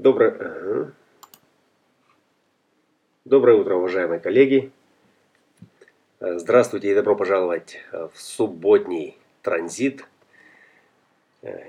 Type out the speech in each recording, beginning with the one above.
Доброе, ага. Доброе утро, уважаемые коллеги. Здравствуйте и добро пожаловать в субботний транзит.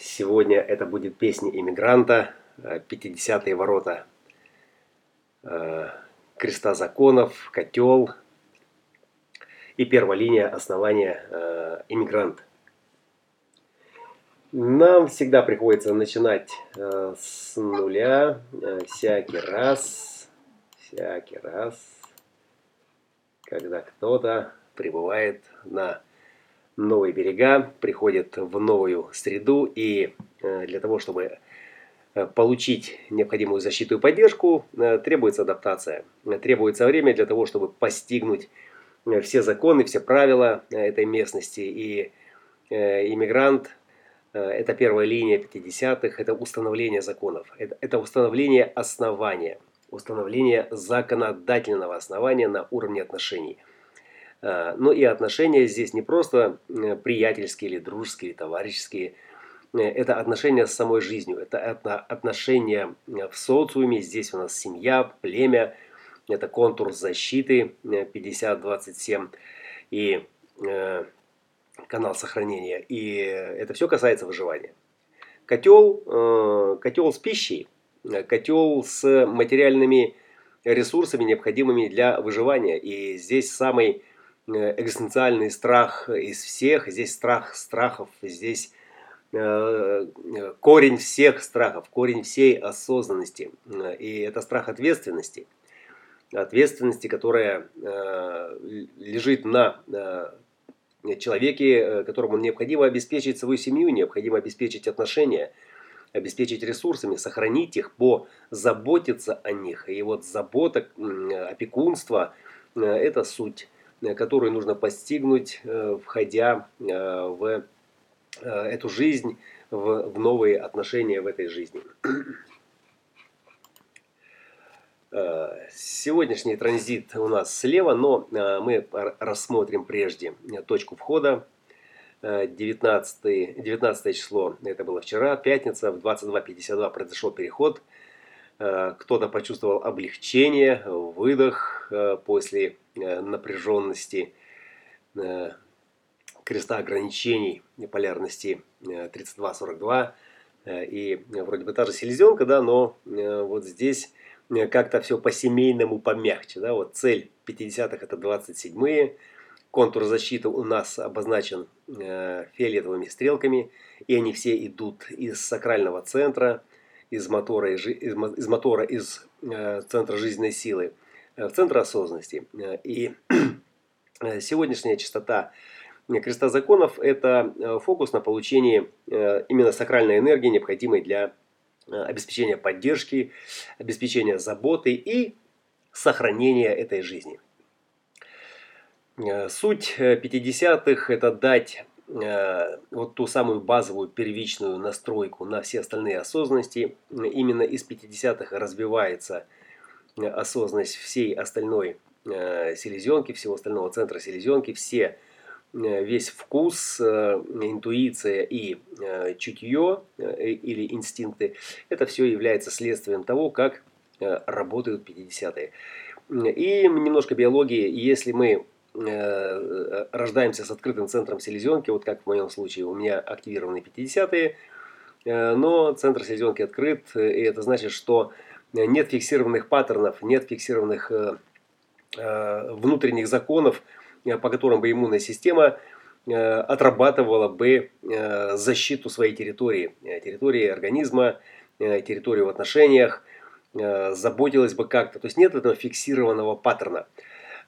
Сегодня это будет песня иммигранта, 50-е ворота креста законов, котел и первая линия основания иммигрант. Нам всегда приходится начинать э, с нуля э, всякий раз, всякий раз, когда кто-то прибывает на новые берега, приходит в новую среду и э, для того, чтобы э, получить необходимую защиту и поддержку, э, требуется адаптация. Требуется время для того, чтобы постигнуть э, все законы, все правила этой местности. И иммигрант это первая линия 50-х, это установление законов, это, это установление основания, установление законодательного основания на уровне отношений. Э, ну и отношения здесь не просто э, приятельские или дружеские, или товарищеские, это отношения с самой жизнью, это отношения в социуме, здесь у нас семья, племя, это контур защиты 50-27 и канал сохранения. И это все касается выживания. Котел, э, котел с пищей, котел с материальными ресурсами, необходимыми для выживания. И здесь самый э, экзистенциальный страх из всех, здесь страх страхов, здесь э, корень всех страхов, корень всей осознанности. И это страх ответственности. Ответственности, которая лежит на человеке, э, которому необходимо обеспечить свою семью, необходимо обеспечить отношения, обеспечить ресурсами, сохранить их, позаботиться о них. И вот забота, опекунство э, – это суть, э, которую нужно постигнуть, входя в эту жизнь, в новые отношения в этой жизни. Э, сегодняшний транзит у нас слева, но э, мы рассмотрим прежде точку входа. 19, э, 19 число, это было вчера, пятница, в 22.52 произошел переход. Кто-то почувствовал облегчение, выдох после напряженности креста ограничений полярности 32-42. И вроде бы та же селезенка, да, но вот здесь Э, как-то все по-семейному помягче. Да? Вот цель 50-х это 27-е. Контур защиты у нас обозначен э, фиолетовыми стрелками. И они все идут из сакрального центра, из мотора, из, из, мотора, из э, центра жизненной силы в центр осознанности. И сегодняшняя частота креста законов – это фокус на получении именно сакральной энергии, необходимой для Э, обеспечения поддержки, обеспечения заботы и сохранения этой жизни. Э, суть 50-х э, – это дать вот ту самую базовую первичную настройку на все остальные осознанности. Именно из 50-х развивается осознанность всей остальной селезенки, всего остального центра селезенки, все Э, весь вкус, э, интуиция и э, чутье или инстинкты, это все является следствием того, как работают 50-е. И немножко биологии, если мы рождаемся с открытым центром селезенки, вот как в моем случае, у меня активированы 50-е, но центр селезенки открыт, и это значит, что нет фиксированных паттернов, нет фиксированных внутренних законов, Э, по которым бы иммунная система э, отрабатывала бы э, защиту своей территории, территории организма, территории в отношениях, заботилась бы как-то. То есть нет этого фиксированного паттерна.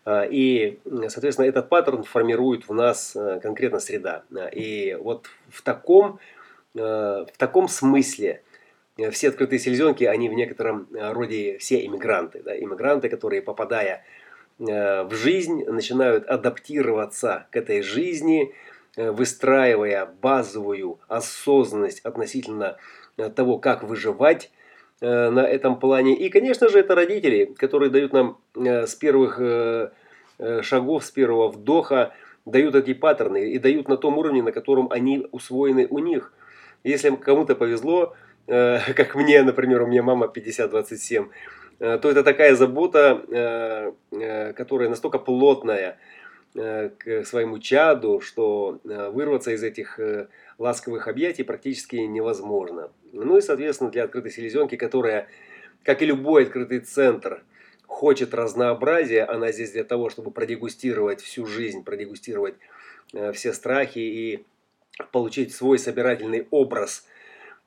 И, соответственно, этот паттерн формирует в нас конкретно среда. И вот в таком, в таком смысле все открытые селезенки, они в некотором роде все иммигранты. Да? Иммигранты, которые, попадая Э, в жизнь, начинают адаптироваться к этой жизни, э, выстраивая базовую осознанность относительно э, того, как выживать на этом плане. И, конечно же, это родители, которые дают нам с первых шагов, с первого вдоха, дают эти паттерны и дают на том уровне, на котором они усвоены у них. Если кому-то повезло, как мне, например, у меня мама 50-27, то это такая забота, которая настолько плотная к своему чаду, что вырваться из этих ласковых объятий практически невозможно. Ну и, соответственно, для открытой селезенки, которая, как и любой открытый центр, хочет разнообразия, она здесь для того, чтобы продегустировать всю жизнь, продегустировать э, все страхи и получить свой собирательный образ э,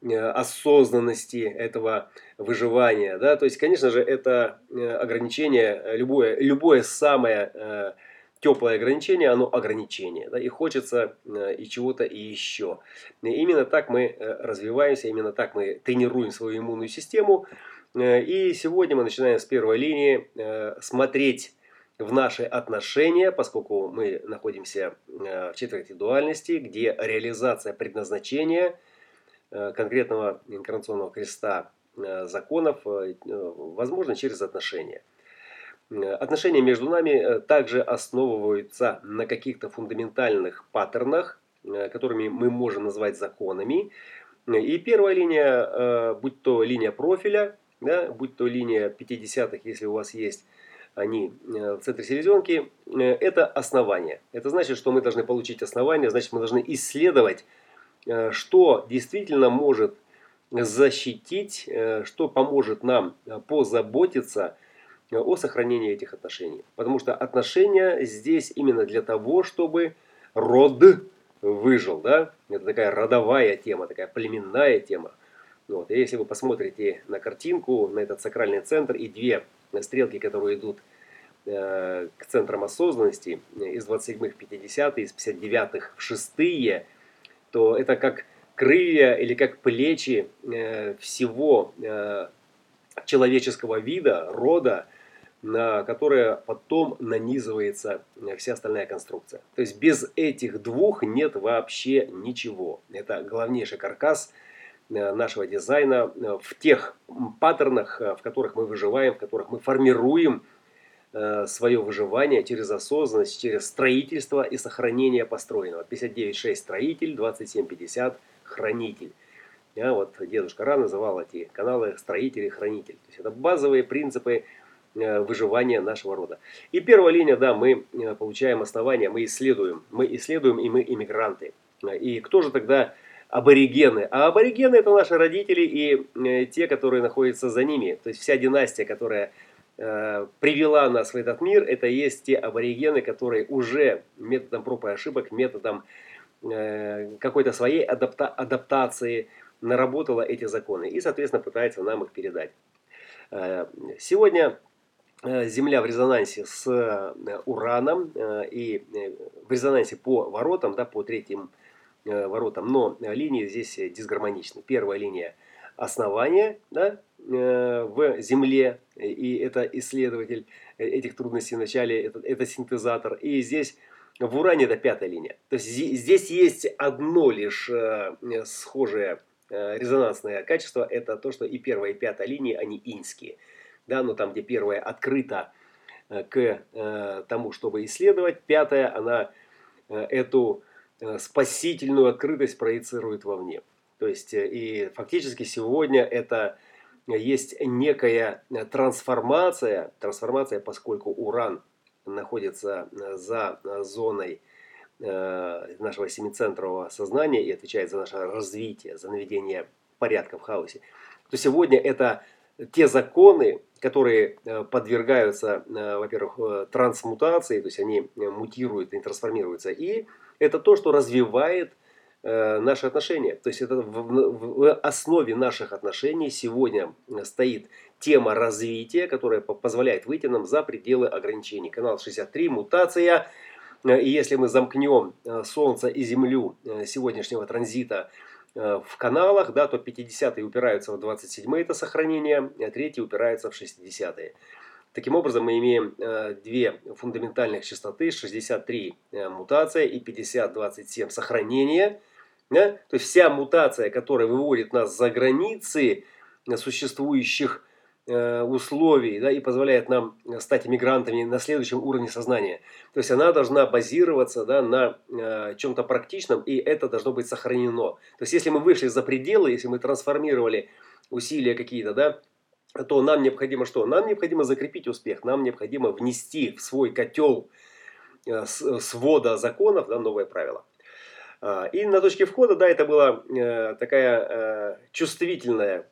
осознанности этого выживания. Да? То есть, конечно же, это э, ограничение, любое, любое самое теплое ограничение, оно ограничение. Да, и хочется э, и чего-то и еще. И именно так мы э, развиваемся, именно так мы тренируем свою иммунную систему. Э, и сегодня мы начинаем с первой линии смотреть в наши отношения, поскольку мы находимся в четверти дуальности, где реализация предназначения конкретного инкарнационного креста законов возможно через отношения. Э, отношения между нами э, также основываются на каких-то фундаментальных паттернах, э, которыми мы можем назвать законами. И первая линия, будь то линия профиля, да, будь то линия 50-х, если у вас есть они в центре селезенки, это основание. Это значит, что мы должны получить основание, значит мы должны исследовать, что действительно может защитить, что поможет нам позаботиться о сохранении этих отношений. Потому что отношения здесь именно для того, чтобы род выжил. Да? Это такая родовая тема, такая племенная тема. Вот. И если вы посмотрите на картинку, на этот сакральный центр и две стрелки, которые идут э, к центрам осознанности, из 27-х в 50 из 59-х в 6 то это как крылья или как плечи э, всего э, человеческого вида, рода, на которое потом нанизывается вся остальная конструкция. То есть без этих двух нет вообще ничего. Это главнейший каркас э, нашего дизайна э, в тех паттернах, э, в которых мы выживаем, в которых мы формируем свое выживание через осознанность, через строительство и сохранение построенного. 59.6 строитель, 27.50 хранитель. Я вот дедушка Ра называл эти каналы строитель и хранитель. То есть это базовые принципы Э, выживания нашего рода. И первая линия, да, мы э, получаем основания, мы исследуем. Мы исследуем, и мы иммигранты. И кто же тогда аборигены? А аборигены это наши родители и э, те, которые находятся за ними. То есть вся династия, которая привела нас в этот мир, это есть те аборигены, которые уже методом проб и ошибок, методом какой-то своей адапта адаптации наработала эти законы и, соответственно, пытается нам их передать. Сегодня Э, Земля в резонансе с э, Ураном э, и в резонансе по воротам, да, по третьим воротам, но линии здесь дисгармоничны. Первая линия основания да, в Земле, и это исследователь этих трудностей в начале, это, это синтезатор. И здесь в Уране это пятая линия. То есть здесь есть одно лишь схожее резонансное качество, это то, что и первая, и пятая линии, они иньские да, но там, где первая открыта э, к э, тому, чтобы исследовать, пятая, она э, эту спасительную открытость проецирует вовне. То есть, и фактически сегодня это есть некая трансформация, трансформация, поскольку уран находится за зоной нашего семицентрового сознания и отвечает за наше развитие, за наведение порядка в хаосе, то сегодня это те законы, которые э, подвергаются, э, во-первых, э, трансмутации, то есть они мутируют и трансформируются. И это то, что развивает наши отношения. То есть это в, основе наших отношений сегодня стоит тема развития, которая позволяет выйти нам за пределы ограничений. Канал 63, мутация. И если мы замкнем Солнце и Землю сегодняшнего транзита Э, в каналах, да, то 50-е упираются в 27-е, это сохранение, а 3 упираются в 60-е. Таким образом, мы имеем э, две фундаментальных частоты, 63 э, мутация и 50-27 сохранение. Да? То есть вся мутация, которая выводит нас за границы существующих э, условий да, и позволяет нам стать иммигрантами на следующем уровне сознания. То есть она должна базироваться да, на э, чем-то практичном, и это должно быть сохранено. То есть если мы вышли за пределы, если мы трансформировали усилия какие-то, да, то нам необходимо что? Нам необходимо закрепить успех, нам необходимо внести в свой котел э, свода законов да, новые правила. А, и на точке входа, да, это была э, такая э, чувствительная,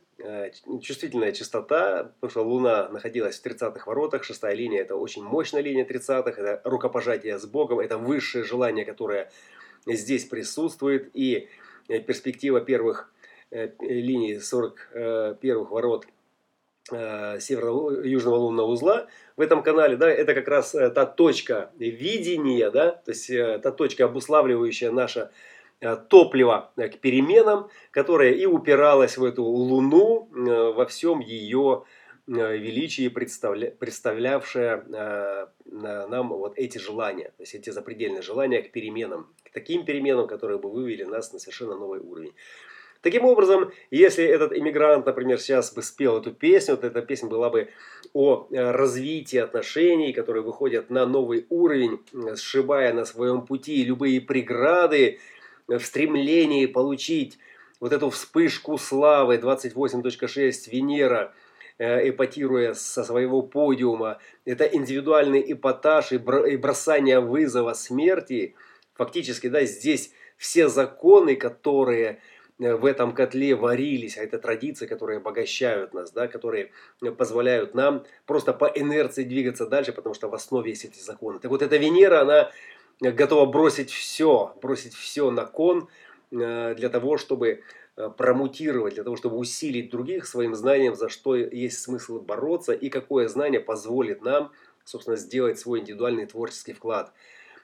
чувствительная частота, потому что Луна находилась в 30-х воротах, шестая линия, это очень мощная линия 30-х, это рукопожатие с Богом, это высшее желание, которое здесь присутствует, и перспектива первых линий 41-х ворот – Э, северо-южного лунного узла в этом канале, да, это как раз э, та точка видения, да, то есть э, та точка, обуславливающая наше топливо к переменам, которая и упиралась в эту Луну во всем ее величии, представля, представлявшая нам вот эти желания, то есть эти запредельные желания к переменам, к таким переменам, которые бы вывели нас на совершенно новый уровень. Таким образом, если этот иммигрант, например, сейчас бы спел эту песню, вот эта песня была бы о э, развитии отношений, которые выходят на новый уровень, э, сшибая на своем пути любые преграды э, в стремлении получить вот эту вспышку славы 28.6 Венера, эпатируя со своего подиума, это индивидуальный эпатаж и бросание вызова смерти. Фактически, да, здесь все законы, которые в этом котле варились, а это традиции, которые обогащают нас, да, которые позволяют нам просто по инерции двигаться дальше, потому что в основе есть эти законы. Так вот, эта Венера, она готова бросить все, бросить все на кон э, для того, чтобы э, промутировать, для того, чтобы усилить других своим знанием, за что есть смысл бороться и какое знание позволит нам, собственно, сделать свой индивидуальный творческий вклад,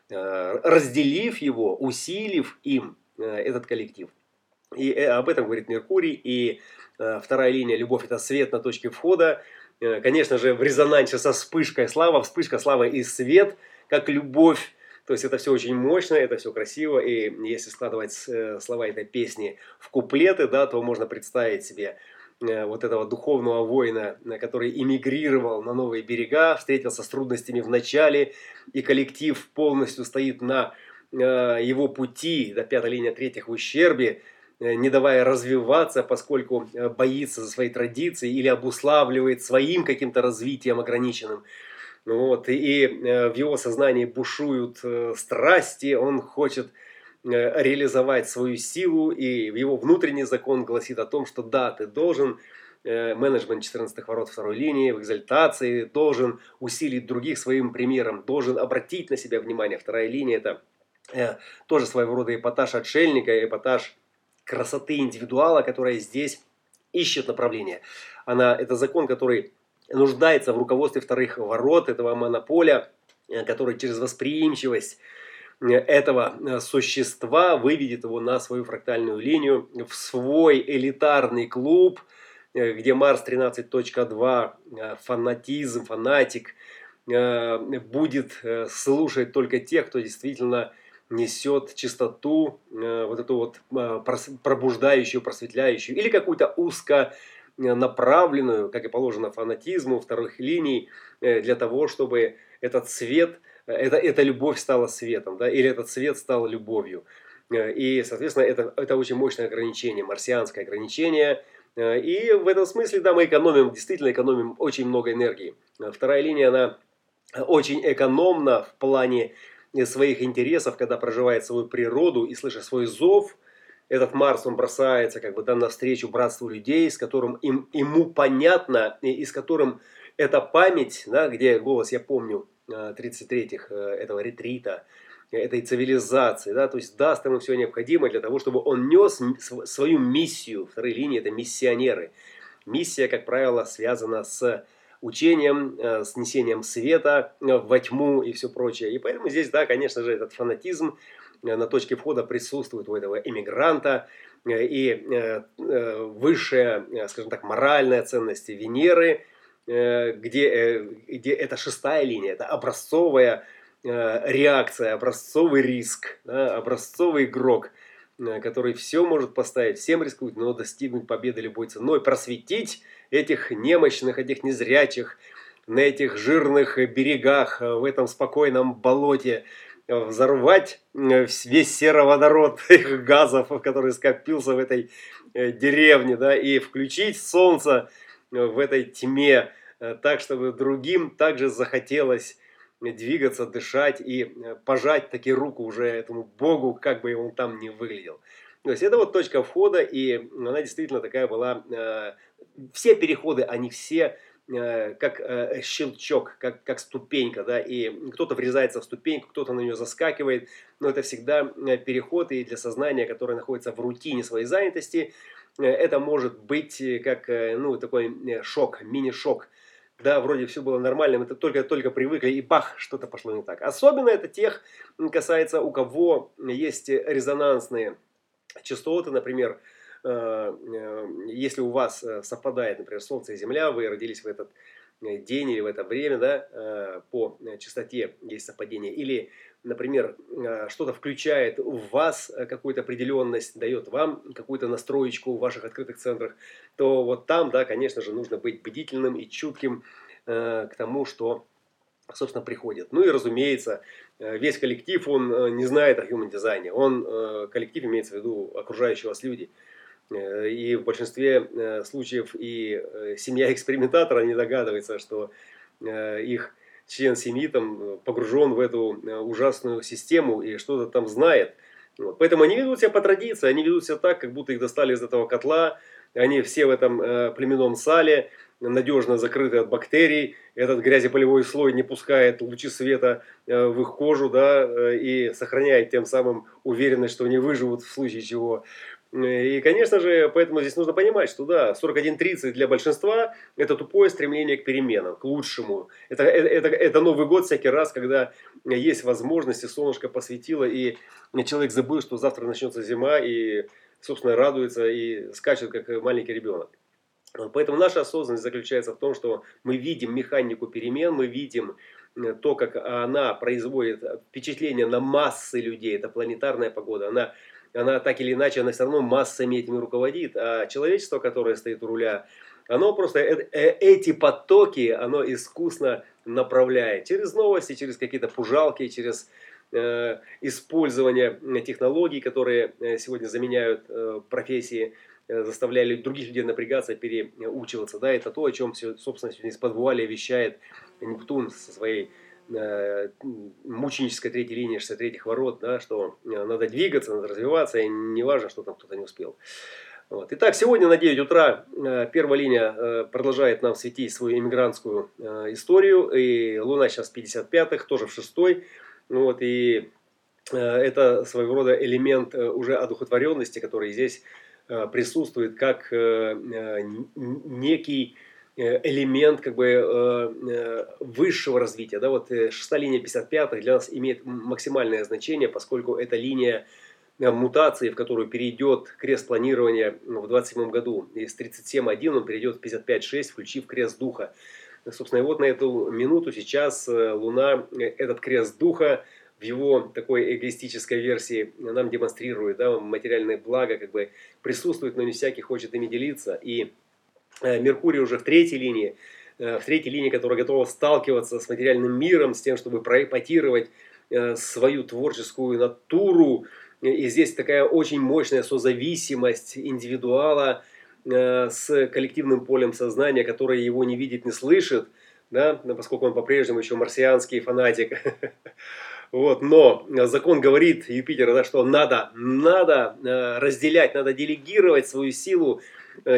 разделив его, усилив им этот коллектив. И э, об этом говорит Меркурий. И э, вторая линия «Любовь – это свет на точке входа». Э, конечно же, в резонансе со вспышкой слава. Вспышка слава и свет, как любовь. То есть это все очень мощно, это все красиво. И если складывать слова этой песни в куплеты, да, то можно представить себе вот этого духовного воина, который эмигрировал на новые берега, встретился с трудностями в начале, и коллектив полностью стоит на его пути, до пятой линии третьих в ущербе, не давая развиваться, поскольку э, боится за свои традиции или обуславливает своим каким-то развитием ограниченным. Вот, и э, в его сознании бушуют страсти, он хочет реализовать свою силу, и его внутренний закон гласит о том, что да, ты должен менеджмент 14 ворот второй линии в экзальтации, должен усилить других своим примером, должен обратить на себя внимание. Вторая линия это тоже своего рода эпатаж отшельника, эпатаж красоты индивидуала, которая здесь ищет направление. Она, это закон, который нуждается в руководстве вторых ворот этого монополя, э, который через восприимчивость э, этого э, существа выведет его на свою фрактальную линию, в свой элитарный клуб, где Марс 13.2, фанатизм, фанатик, будет слушать только тех, кто действительно несет чистоту, э, вот эту вот э, пробуждающую, просветляющую, или какую-то узко направленную, как и положено фанатизму вторых линий, э, для того, чтобы этот свет, это, эта любовь стала светом, да, или этот свет стал любовью. И, соответственно, это, это очень мощное ограничение, марсианское ограничение. И в этом смысле, да, мы экономим, действительно экономим очень много энергии. Вторая линия, она очень экономна в плане своих интересов, когда проживает свою природу и слыша свой зов, этот Марс, он бросается как бы да, навстречу братству людей, с которым им, ему понятно, и, и с которым эта память, да, где голос, я помню, 33-х э, э, этого ретрита, этой цивилизации, да, то есть даст ему все необходимое для того, чтобы он нес свою миссию. Второй линии это миссионеры. Миссия, как правило, связана с учением, э, с несением света э, во тьму и все прочее. И поэтому здесь, да, конечно же, этот фанатизм э, на точке входа присутствует у этого эмигранта. И высшая, скажем так, моральная ценность Венеры, где, где это шестая линия, это образцовая реакция, образцовый риск, да, образцовый игрок. Который все может поставить, всем рискует, но достигнуть победы любой ценой, просветить этих немощных, этих незрячих, на этих жирных берегах, в этом спокойном болоте, взорвать весь сероводород их газов, который скопился в этой деревне, да, и включить солнце в этой тьме, так, чтобы другим также захотелось двигаться, дышать и э, пожать таки руку уже этому Богу, как бы он там ни выглядел. То есть это вот точка входа, и она действительно такая была. Э, все переходы, они все э, как щелчок, как, как ступенька, да, и кто-то врезается в ступеньку, кто-то на нее заскакивает, но это всегда переход, и для сознания, которое находится в рутине своей занятости, это может быть как, ну, такой шок, мини-шок, да, вроде все было нормально, мы только-только привыкли, и бах, что-то пошло не так. Особенно это тех касается, у кого есть резонансные частоты, например, э, э, если у вас э, совпадает, например, Солнце и Земля, вы родились в этот день или в это время, да, по частоте есть совпадение, или например, э, что-то включает в вас э, какую-то определенность, дает вам какую-то настроечку в ваших открытых центрах, то вот там, да, конечно же, нужно быть бдительным и чутким э, к тому, что собственно, приходит. Ну и, разумеется, весь коллектив, он не знает о human дизайне. Он, коллектив имеется в виду окружающие вас люди. И в большинстве случаев и семья экспериментатора не догадывается, что их член семьи там э, погружен в эту э, ужасную систему и что-то там знает. Вот. Поэтому они ведут себя по традиции, они ведут себя так, как будто их достали из этого котла, они все в этом э, племенном сале, надежно закрыты от бактерий, этот грязеполевой слой не пускает лучи света э, в их кожу, да, э, и сохраняет тем самым уверенность, что они выживут в случае чего. И, конечно же, поэтому здесь нужно понимать, что да, 41.30 для большинства – это тупое стремление к переменам, к лучшему. Это, это, это, это Новый год всякий раз, когда есть возможность, и солнышко посветило, и человек забыл, что завтра начнется зима, и, собственно, радуется и скачет, как маленький ребенок. Поэтому наша осознанность заключается в том, что мы видим механику перемен, мы видим то, как она производит впечатление на массы людей, это планетарная погода, она она так или иначе, она все равно массами этими руководит, а человечество, которое стоит у руля, оно просто э, э, эти потоки, оно искусно направляет через новости, через какие-то пужалки, через э, использование технологий, которые э, сегодня заменяют э, профессии, э, заставляли других людей напрягаться, переучиваться. Да, это то, о чем, собственно, сегодня из подвуали вещает Нептун со своей мученическая третья линия 63-х ворот, да, что э, надо двигаться, надо развиваться, и не важно, что там кто-то не успел. Вот. Итак, сегодня на 9 утра э, первая линия продолжает нам светить свою иммигрантскую историю. И Луна сейчас в 55-х, тоже в 6-й. Вот, и это своего рода элемент уже одухотворенности, который здесь присутствует как некий Э, элемент как бы э, э, высшего развития. Да, вот шестая линия 55 для нас имеет максимальное значение, поскольку это линия мутации, в которую перейдет крест планирования в 27 году. Из 37.1 он перейдет в 55.6, включив крест духа. Собственно, и вот на эту минуту сейчас Луна, этот крест духа, в его такой эгоистической версии нам демонстрирует, да, материальное благо как бы присутствует, но не всякий хочет ими делиться. И Э, Меркурий уже в третьей линии, э, в третьей линии, которая готова сталкиваться с материальным миром, с тем, чтобы проэпатировать э, свою творческую натуру. И здесь такая очень мощная созависимость индивидуала с коллективным полем сознания, которое его не видит, не слышит, да, поскольку он по-прежнему еще марсианский фанатик. Вот, но закон говорит Юпитера, да, что надо, надо разделять, надо делегировать свою силу Э,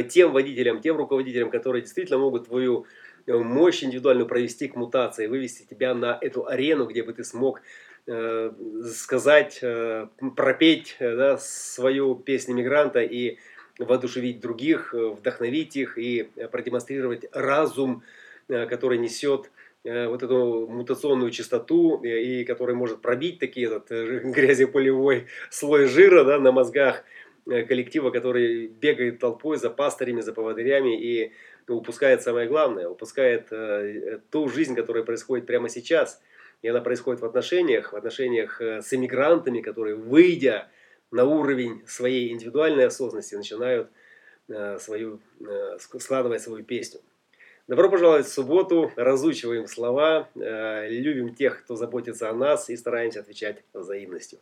тем водителям, тем руководителям, которые действительно могут твою э, мощь индивидуальную провести к мутации, вывести тебя на эту арену, где бы ты смог э, сказать, э, пропеть э, да, свою песню мигранта и воодушевить других, э, вдохновить их и продемонстрировать разум, э, который несет вот эту мутационную частоту и который может пробить такие этот грязеполевой слой жира да, на мозгах Э, коллектива, который бегает толпой за пастырями, за поводырями и упускает самое главное, упускает э, ту жизнь, которая происходит прямо сейчас. И она происходит в отношениях, в отношениях э, с эмигрантами, которые, выйдя на уровень своей индивидуальной осознанности начинают э, свою, э, складывать свою песню. Добро пожаловать в субботу, разучиваем слова, э, любим тех, кто заботится о нас и стараемся отвечать взаимностью.